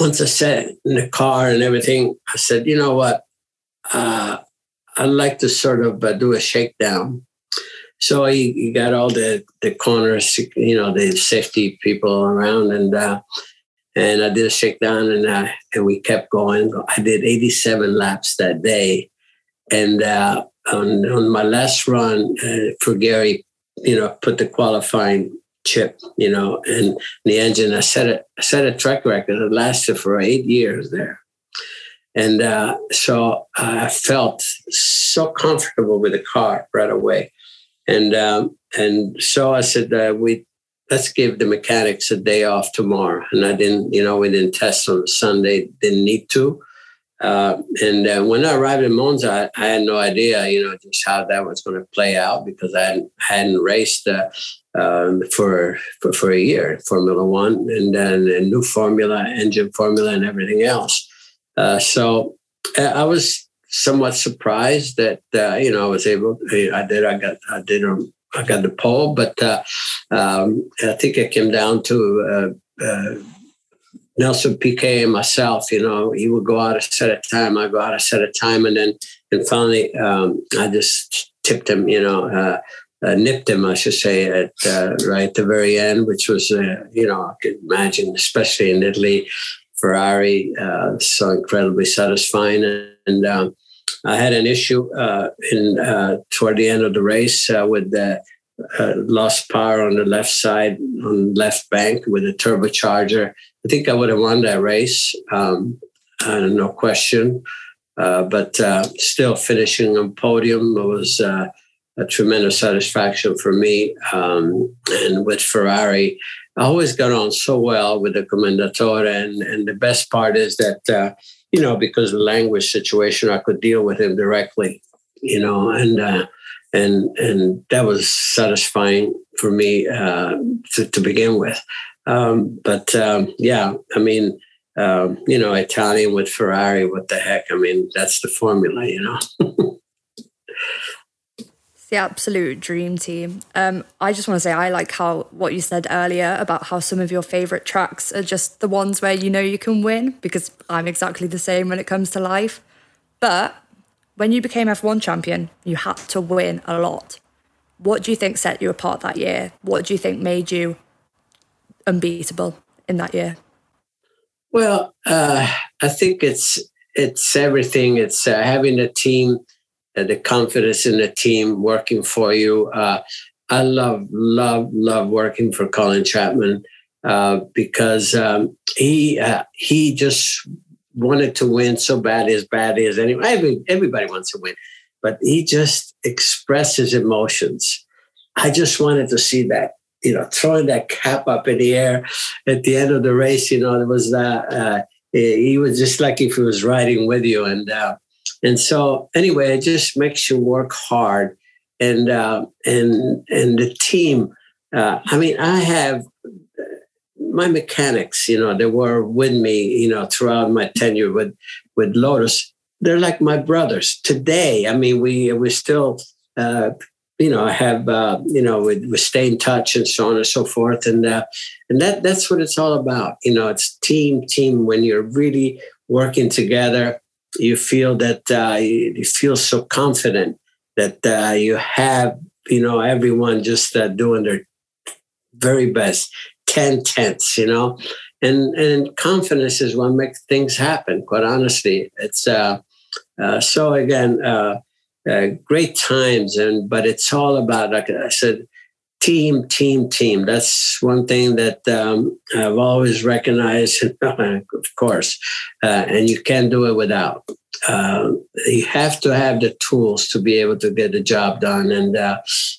once I sat in the car and everything, I said, "You know what? Uh, I'd like to sort of uh, do a shakedown." So he, he got all the, the corners, you know, the safety people around, and uh, and I did a shakedown, and uh, and we kept going. I did 87 laps that day, and uh, on on my last run uh, Forghieri, you know, put the qualifying chip, you know, and the engine. I set a set a track record. It lasted for eight years there. And uh, so I felt so comfortable with the car right away. And um, and so I said uh, we let's give the mechanics a day off tomorrow. And I didn't, you know, we didn't test on Sunday, didn't need to. Uh, and uh, when I arrived in Monza, I, I, had no idea, you know, just how that was going to play out because I hadn't, raced uh, um, for, for, for a year, Formula One, and then a new formula, engine formula, and everything else. Uh, so uh, I was somewhat surprised that uh, you know I was able. I did. I got. I did. I got the pole, but um, I think it came down to Nelson Piquet and myself, you know, he would go out a set of time, I go out a set of time, and then and finally um, I just tipped him, you know, uh, uh, nipped him, I should say, at uh, right at the very end, which was, uh, you know, I could imagine, especially in Italy, Ferrari, uh, so incredibly satisfying. And um, I had an issue uh, in toward the end of the race with the lost power on the left side, on left bank with a turbocharger I think I would have won that race, um, no question. Uh, but uh, still finishing on podium was uh, a tremendous satisfaction for me. Um, and with Ferrari, I always got on so well with the commendatore. And, and the best part is that, uh, you know, because of the language situation, I could deal with him directly, you know, and uh, and and that was satisfying for me uh, to, to begin with. Um, but um, yeah, I mean, um, you know, Italian with Ferrari, what the heck? I mean, that's the formula, you know. the absolute dream team. Um, I just want to say I like how what you said earlier about how some of your favorite tracks are just the ones where you know you can win because I'm exactly the same when it comes to life. But when you became F1 champion, you had to win a lot. What do you think set you apart that year? What do you think made you unbeatable in that year? Well, uh, I think it's it's everything. It's uh, having a team, uh, the confidence in the team working for you. Uh, I love, love, love working for Colin Chapman uh, because um, he uh, he just wanted to win so bad as bad as anyone. Everybody wants to win, but he just expresses emotions. I just wanted to see that you know, throwing that cap up in the air at the end of the race, you know, it was that uh, he was just like if he was riding with you. And, uh, and so anyway, it just makes you work hard and, uh, and, and the team, uh, I mean, I have my mechanics, you know, they were with me, you know, throughout my tenure with, with Lotus. They're like my brothers today. I mean, we, we still, uh, you know, have uh, you know, we, we stay in touch and so on and so forth, and uh, and that that's what it's all about. You know, it's team team. When you're really working together, you feel that uh, you, feel so confident that uh, you have you know everyone just uh, doing their very best, ten tenths. You know, and and confidence is what makes things happen. Quite honestly, it's uh, uh so again. Uh, uh, great times. And but it's all about, like I said, team, team, team. That's one thing that um, I've always recognized, of course, uh, and you can't do it without. Uh, you have to have the tools to be able to get the job done, and uh,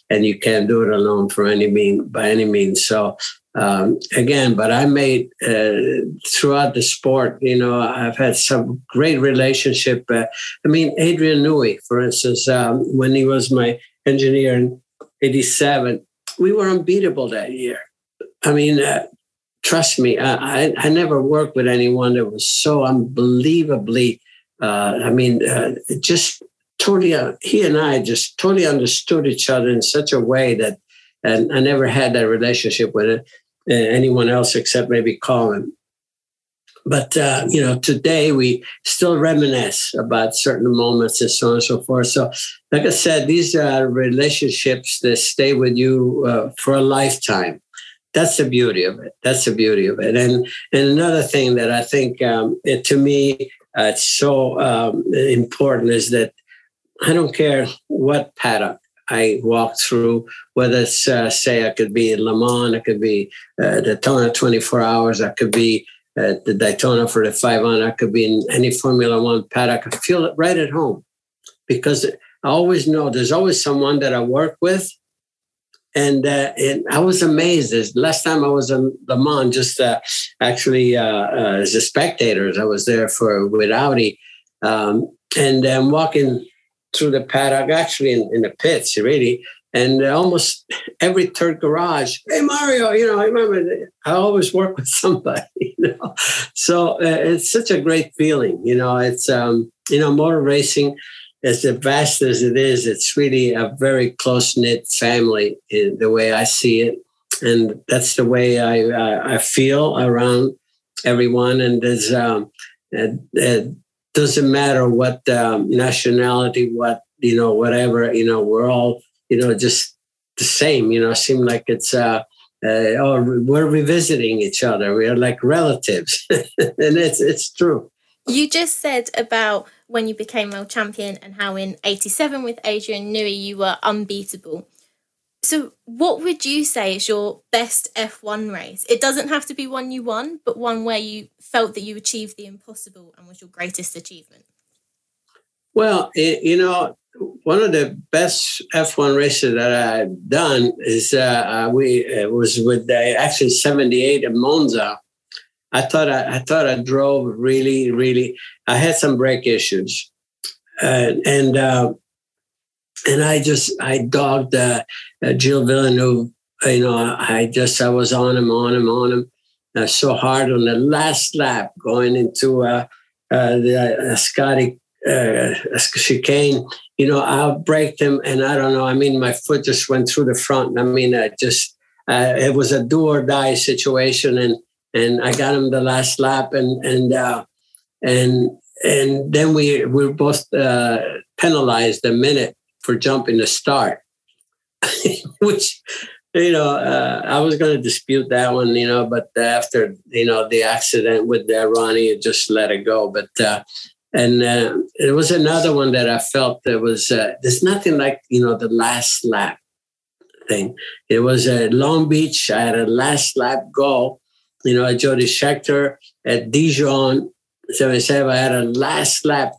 and you can't do it alone for any mean by any means. So um, again, but I made uh, throughout the sport, you know, I've had some great relationship. Uh, I mean, Adrian Newey, for instance, um, when he was my engineer in 87, we were unbeatable that year. I mean, uh, trust me, I, I, I, never worked with anyone that was so unbelievably, uh, I mean, uh, just totally, uh, he and I just totally understood each other in such a way that and I never had that relationship with it anyone else except maybe Colin. But uh, you know, today we still reminisce about certain moments and so on and so forth. So, like I said, these are relationships that stay with you uh, for a lifetime. That's the beauty of it. That's the beauty of it. And and another thing that I think um, it, to me uh, it's so um, important is that I don't care what paddock I walk through, whether it's, uh, say, I could be in Le Mans, it could be uh, Daytona 24 hours, I could be at the Daytona for the 500, I could be in any Formula One paddock. I feel it right at home because I always know there's always someone that I work with and uh, and I was amazed. This last time I was in Le Mans, just uh, actually uh, uh, as a spectator, I was there for with Audi, um, and I'm walking through the paddock, actually in, in the pits, really. And almost every third garage, hey Mario, you know, I remember I always work with somebody, you know. So uh, it's such a great feeling, you know. It's um, you know, motor racing as vast as it is, it's really a very close knit family in the way I see it, and that's the way I I, I feel around everyone. And there's um, it, doesn't matter what um, nationality, what you know, whatever you know, we're all you know just the same. You know, seem like it's. Uh, uh, oh, we're revisiting each other. We are like relatives, and it's it's true. You just said about when you became world champion and how in 87 with Adrian Newey you were unbeatable. So, what would you say is your best F1 race? It doesn't have to be one you won, but one where you felt that you achieved the impossible and was your greatest achievement. Well, you know, one of the best F1 races that I've done is uh, uh we it was with uh, actually 78 at Monza I thought I, I, thought I drove really, really. I had some brake issues, uh, and uh, and I just I dogged uh, uh Gilles Villeneuve. You know, I just I was on him, on him, on him uh, so hard on the last lap going into uh, the Ascari chicane. You know, I'll break them. and I don't know. I mean, my foot just went through the front. I mean, I just it was a do or die situation, and and I got him the last lap, and and uh, and and then we we were both uh, penalized a minute for jumping the start, which you know uh, I was going to dispute that one, you know, but after you know the accident with the Ronnie, just let it go. But uh, and uh, it was another one that I felt there was uh, there's nothing like you know the last lap thing. It was at Long Beach. I had a last lap goal you know, at Jody Scheckter, at Dijon, 77, I had a last lap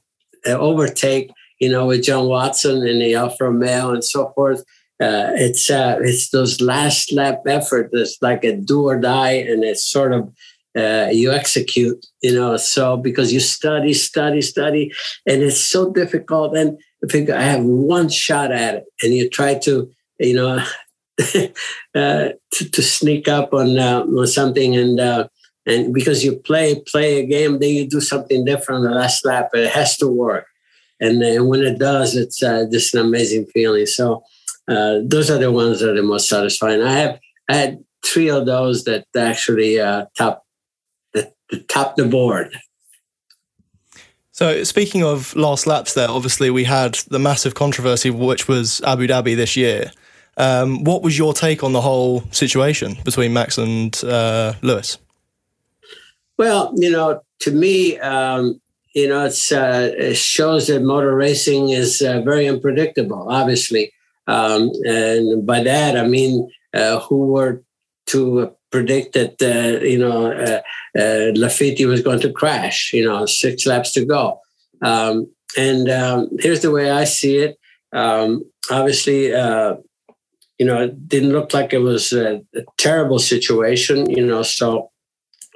uh, overtake, you know, with John Watson and the Alfa Romeo and so forth. Uh, it's uh, it's those last lap effort that's like a do or die, and it's sort of uh, you execute, you know. So because you study, study, study, and it's so difficult. And i think I have one shot at it, and you try to, you know, uh, to, to, sneak up on, uh, on something and uh, and because you play play a game, then you do something different the last lap. It has to work, and when it does, it's uh, just an amazing feeling. So uh, those are the ones that are the most satisfying. I have I had three of those that actually uh, top the top the board. So, speaking of last laps, there obviously we had the massive controversy, which was Abu Dhabi this year. Um, what was your take on the whole situation between Max and uh, Lewis? Well, you know, to me, um, you know, uh, it shows that motor racing is uh, very unpredictable, obviously. Um, and by that, I mean, uh, who were to predict that, uh, you know, uh, Latifi was going to crash, you know, six laps to go. Um, and um, here's the way I see it. Um, obviously, you know, it didn't look like it was a, a terrible situation, you know, so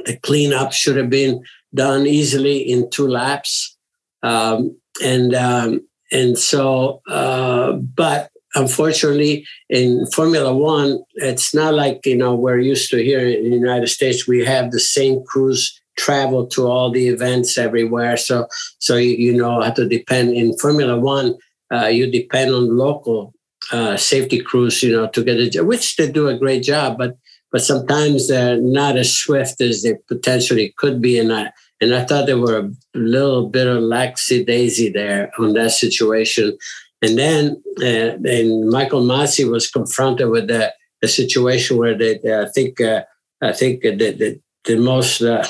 the cleanup should have been done easily in two laps. Um, and um, and so, uh, but unfortunately, in Formula One, it's not like you know we're used to here in the United States. We have the same crews travel to all the events everywhere. So so you, you know have to depend in Formula One. Uh, you depend on local uh, safety crews, you know, to get it, which they do a great job, but but sometimes they're not as swift as they potentially could be. And I and I thought there were a little bit of laxy daisy there on that situation. And then uh, and Michael Masi was confronted with the, the situation where they, they I think uh, I think the the, the most uh,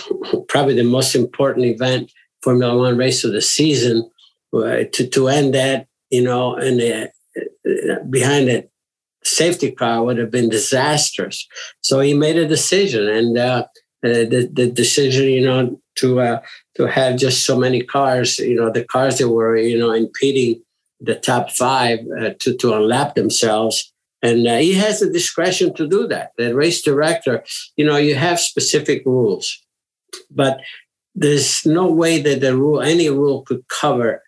probably the most important event Formula One race of the season uh, to to end that you know and the behind it safety car would have been disastrous. So he made a decision, and uh, the the decision, you know, to uh, to have just so many cars, you know, the cars that were, you know, impeding the top five uh, to to unlap themselves. And uh, he has the discretion to do that. The race director, you know, you have specific rules, but there's no way that the rule, any rule could cover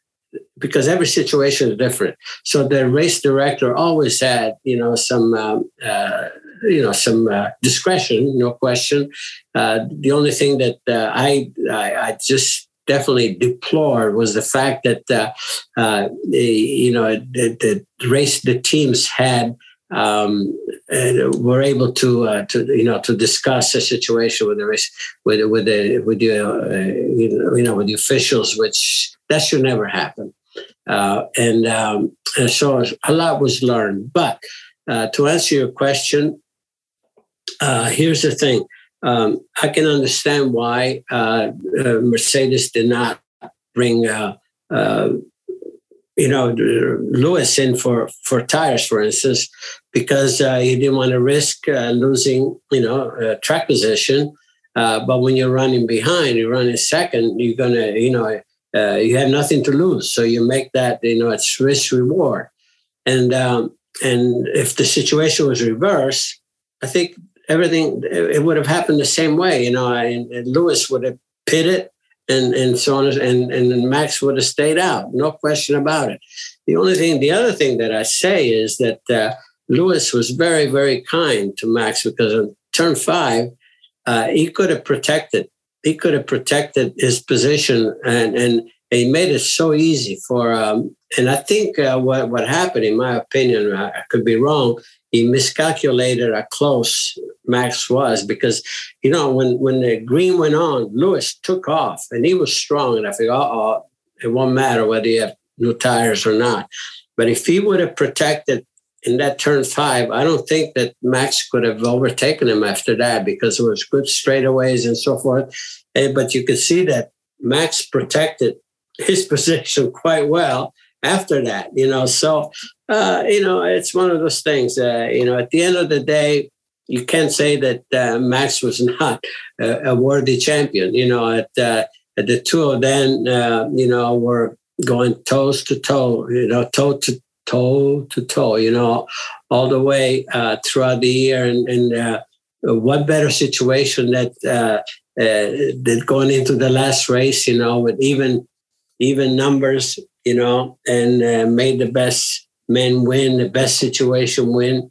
because every situation is different. So the race director always had, you know, some, um, uh, you know, some uh, discretion, no question. Uh, the only thing that uh, I, I, I just definitely deplored was the fact that uh, uh, the, you know the, the, race the teams had um, were able to uh, to you know to discuss a situation with the race with with the with the uh, you know with the officials, which that should never happen. Uh, and, um, and, so a lot was learned. But uh, to answer your question, here's the thing um, I can understand why uh, uh, Mercedes did not bring, uh, uh you know, Lewis in for for tires, for instance, because uh, he didn't want to risk uh, losing, you know, track position. but when you're running behind, you're running second, you're gonna, you know, you have nothing to lose, so you make that, you know, it's risk reward. And um, and if the situation was reversed, I think everything it would have happened the same way. You know, and, and Lewis would have pitted and and so on, and and Max would have stayed out. No question about it. The only thing, the other thing that I say is that uh, Lewis was very very kind to Max because on turn five, uh, he could have protected. He could have protected his position and and he made it so easy for um, and I think uh, what what happened, in my opinion, I could be wrong he miscalculated how close Max was because, you know, when, when the green went on, Lewis took off and he was strong. And I figured, uh oh, it won't matter whether you have new tires or not. But if he would have protected in that turn five, I don't think that Max could have overtaken him after that because it was good straightaways and so forth. And, but you could see that Max protected his position quite well after that, you know. So, uh, you know, it's one of those things. Uh, you know, at the end of the day, you can't say that uh, Max was not a, worthy champion. You know, at, uh, at the two of them, uh, you know, were going toes to toe. You know, toe to toe to toe. You know, all the way throughout the year, and, and what better situation that that going into the last race, you know, with even even numbers, you know, and made the best men win, the best situation win.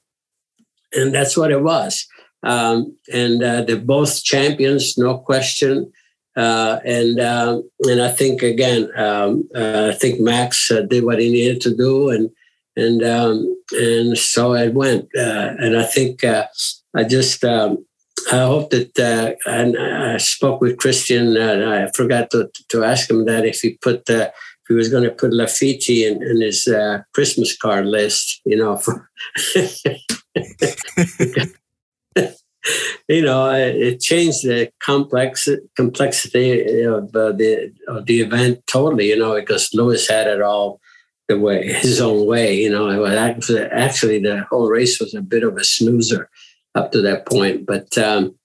And that's what it was. Um, and uh, they're both champions, no question. Uh, and um, and I think again, um, uh, I think Max uh, did what he needed to do, and and um, and so it went. Uh, and I think I just um, I hope that uh, and I spoke with Christian. and I forgot to, to ask him that if he put uh, he was going to put Latifi in, in his uh, Christmas card list, you know. For you know, it changed the complex complexity of uh, the of the event totally. You know, because Lewis had it all the way his own way. You know, it actually, actually the whole race was a bit of a snoozer up to that point. But um,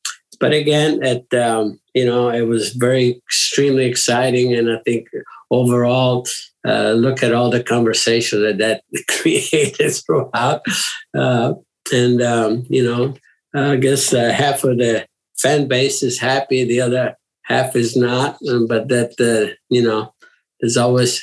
but again, at um, you know, it was very extremely exciting, and I think overall, uh, look at all the conversation that that created throughout, uh, and um, you know, I guess uh, half of the fan base is happy, the other half is not, um, but that uh, you know, there's always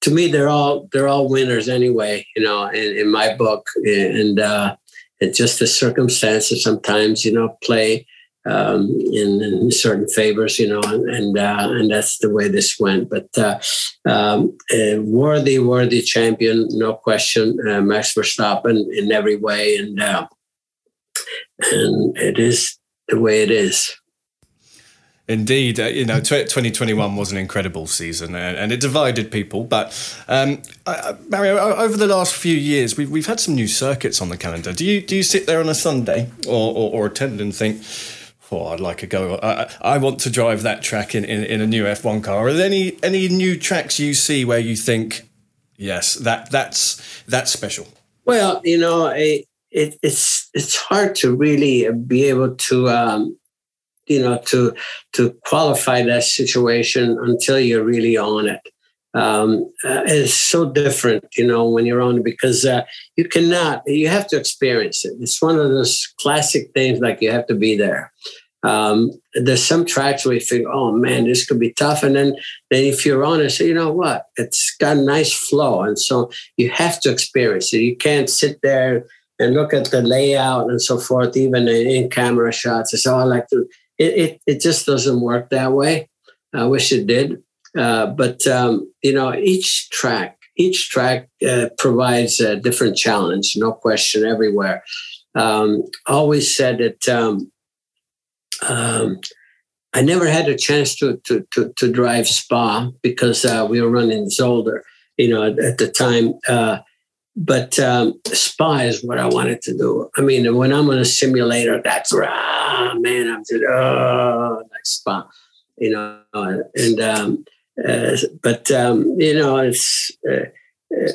to me they're all they're all winners anyway you know in, in my book. And uh, it's just the circumstances sometimes, you know, play um, in, in, certain favors, you know, and and, uh, and that's the way this went. But uh, um, worthy, worthy champion, no question, uh, Max Verstappen in every way, and uh, and it is the way it is. Indeed, uh, you know, 2021 was an incredible season, and, and it divided people. But um, Mario, over the last few years, we've we've had some new circuits on the calendar. Do you do you sit there on a Sunday or or, or attend and think? Oh, I'd like to go. I, I want to drive that track in, in, in a new F1 car. Are there any any new tracks you see where you think, yes, that that's that's special? Well, you know, it, it, it's it's hard to really be able to um, you know to to qualify that situation until you're really on it um, uh, it's so different, you know, when you're on it because uh, you cannot, you have to experience it. It's one of those classic things like you have to be there. Um, there's some tracks where you think, oh man, this could be tough. And then, then if you're on it, say, you know what, it's got a nice flow. And so you have to experience it. You can't sit there and look at the layout and so forth, even in, camera shots. It's all like it, it, it just doesn't work that way. I wish it did. Uh, but um, you know, each track, each track uh, provides a different challenge, no question, everywhere. Um, always said that um, um, I never had a chance to to to, to drive Spa because uh, we were running Zolder, you know, at, at the time. Uh, but um, Spa is what I wanted to do. I mean, when I'm on a simulator, that's ah man, I'm just oh like Spa, you know, and um, uh, but um, you know, it's uh,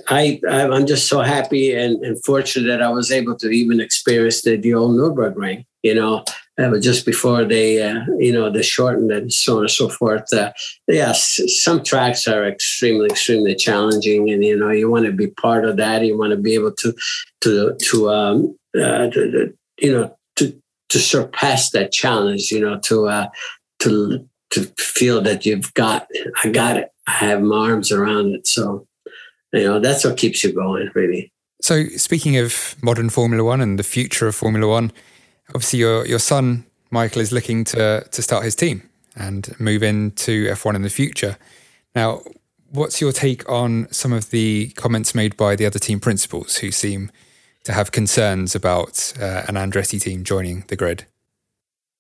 I I'm just so happy and, and fortunate that I was able to even experience the, the old Nurburgring. You know, uh, just before they uh, you know they shortened it and so on and so forth. Uh, yes, some tracks are extremely extremely challenging, and you know you want to be part of that. You want to be able to to to um, uh, to, to, you know to to surpass that challenge. You know to to to feel that you've got, I got it. I have my arms around it. So, you know, that's what keeps you going, really. So, speaking of modern Formula One and the future of Formula One, obviously your your son Michael is looking to to start his team and move into F1 in the future. Now, what's your take on some of the comments made by the other team principals who seem to have concerns about uh, an Andretti team joining the grid?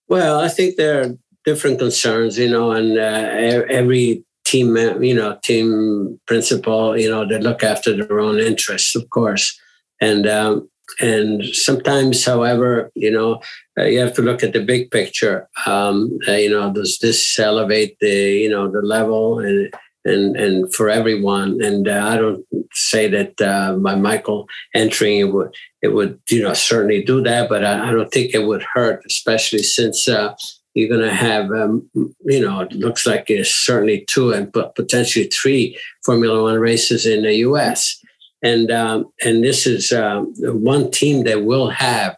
Well, I think they're different concerns, you know, and uh, every team, you know, team principal, you know, they look after their own interests, of course, and um, and sometimes, however, you know, uh, you have to look at the big picture. Um, uh, you know, does this elevate the you know the level and and and for everyone? And uh, I don't say that uh, by Michael entering it would it would you know certainly do that, but I, I don't think it would hurt, especially since uh, you're going to have, um, you know, it looks like it's certainly two and potentially three Formula One races in the U.S. And um, and this is um, one team that will have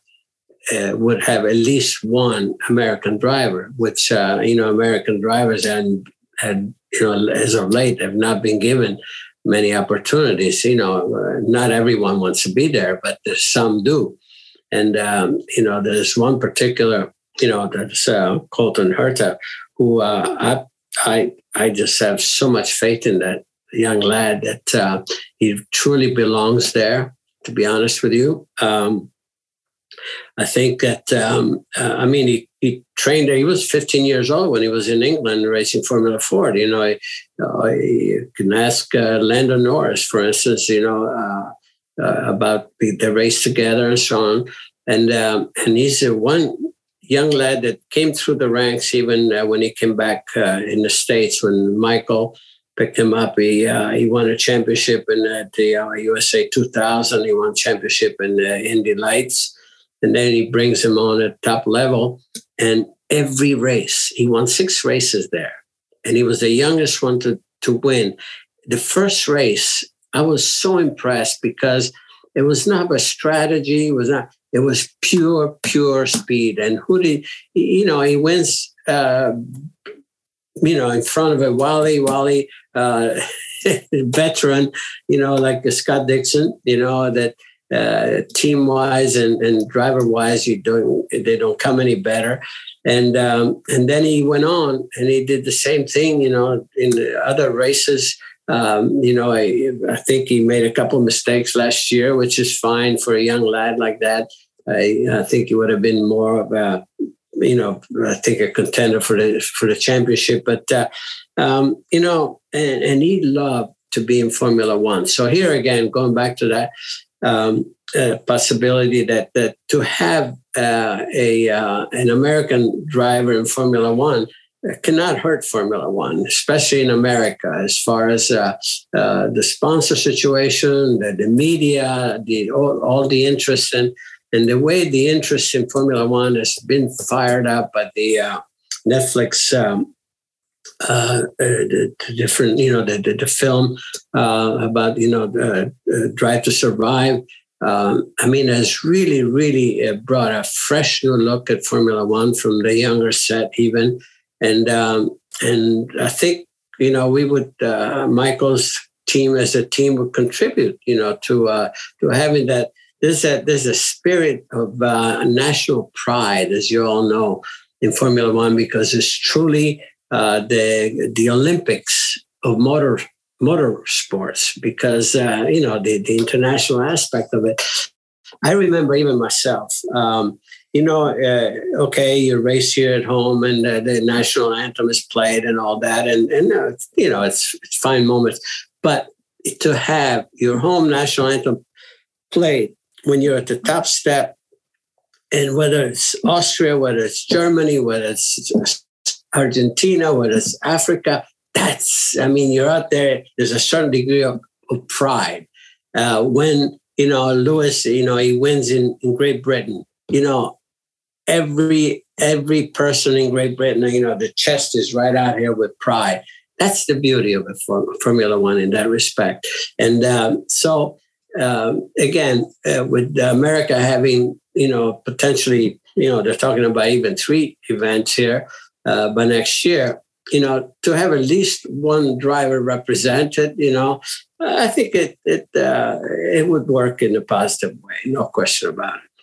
uh, would have at least one American driver, which uh, you know American drivers and had you know as of late have not been given many opportunities. You know, uh, not everyone wants to be there, but some do. And um, you know, there's one particular you know, that's uh, Colton Herta, who uh, I, I, I just have so much faith in that young lad that uh, he truly belongs there. To be honest with you, um, I think that um, uh, I mean he, he trained. He was 15 years old when he was in England racing Formula Ford. You know, I, can ask uh, Lando Norris, for instance. You know uh, about the, the, race together and so on. And um, and he's a one young lad that came through the ranks even uh, when he came back uh, in the states when Michael picked him up. He uh, he won a championship in uh, the USA uh, 2000. He won championship in the Indy Lights, and then he brings him on at top level. And every race, he won six races there, and he was the youngest one to to win. The first race, I was so impressed because it was not a strategy. It was not. It was pure, pure speed. And who did, you know, he wins, uh, you know, in front of a Wally, Wally, uh, veteran, you know, like Scott Dixon, you know, that uh, team wise and, and driver wise, you don't, they don't come any better. And, um, and then he went on and he did the same thing, you know, in the other races. Um, you know, I, I think he made a couple mistakes last year, which is fine for a young lad like that. I, I think he would have been more of a, you know, I think a contender for the for the championship. But uh, um, you know, and, and he loved to be in Formula One. So here again, going back to that um, uh, possibility that that to have uh, a uh, an American driver in Formula One cannot hurt Formula One, especially in America, as far as uh, uh, the sponsor situation, the, the media, the all, all the interest in and the way the interest in Formula One has been fired up by the uh, Netflix um, uh, the, the, different, you know, the, the, the film uh, about, you know, Drive to Survive. Um, I mean, has really, really brought a fresh new look at Formula One from the younger set, even. And um, and I think you know we would uh, Michael's team as a team would contribute, you know, to uh, to having that. There's a there's a spirit of uh, national pride, as you all know, in Formula One because it's truly uh, the the Olympics of motor motor sports because uh, you know the the international aspect of it. I remember even myself. Um, you know, uh, okay, you race here at home and uh, the national anthem is played and all that, and and uh, you know it's it's fine moments, but to have your home national anthem played when you're at the top step, and whether it's Austria, whether it's Germany, whether it's Argentina, whether it's Africa, that's I mean you're out there. There's a certain degree of, of pride uh, when you know Lewis, you know he wins in, in Great Britain. You know every every person in Great Britain, you know, the chest is right out here with pride. That's the beauty of for Formula One in that respect. And um, so, um, again, uh, with America having, you know, potentially, you know, they're talking about even three events here uh, by next year. You know, to have at least one driver represented, you know, I think it it uh, it would work in a positive way, no question about it.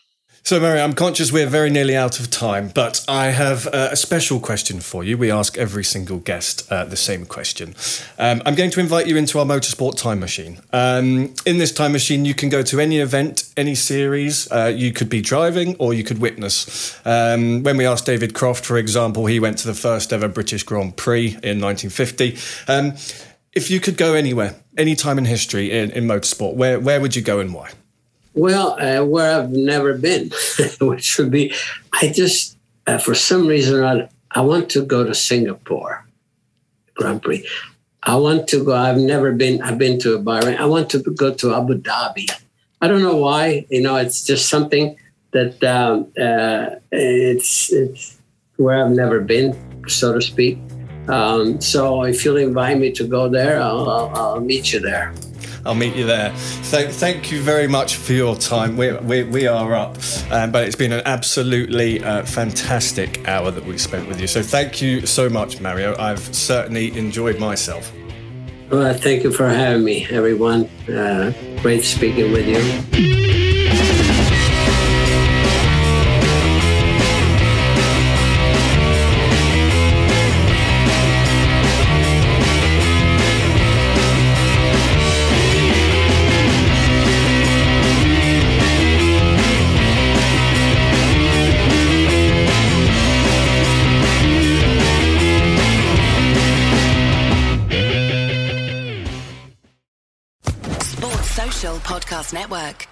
So, Mario, I'm conscious we're very nearly out of time, but I have uh, a special question for you. We ask every single guest uh, the same question. Um, I'm going to invite you into our motorsport time machine. Um, in this time machine, you can go to any event, any series. Uh, you could be driving or you could witness. Um, when we asked David Croft, for example, he went to the first ever British Grand Prix in 1950. Um, if you could go anywhere, any time in history in, in motorsport, where, where would you go and why? Well, uh, where I've never been, which would be, I just, uh, for some reason, I, I want to go to Singapore Grand Prix. I want to go. I've never been. I've been to Bahrain. I want to go to Abu Dhabi. I don't know why. You know, it's just something that um, uh, it's it's where I've never been, so to speak. Um, so if you'll invite me to go there, I'll, I'll, I'll meet you there. I'll meet you there. Thank, thank you very much for your time. We, we, we are up, um, but it's been an absolutely uh, fantastic hour that we spent with you. So thank you so much, Mario. I've certainly enjoyed myself. Well, thank you for having me, everyone. Uh, great speaking with you. Network.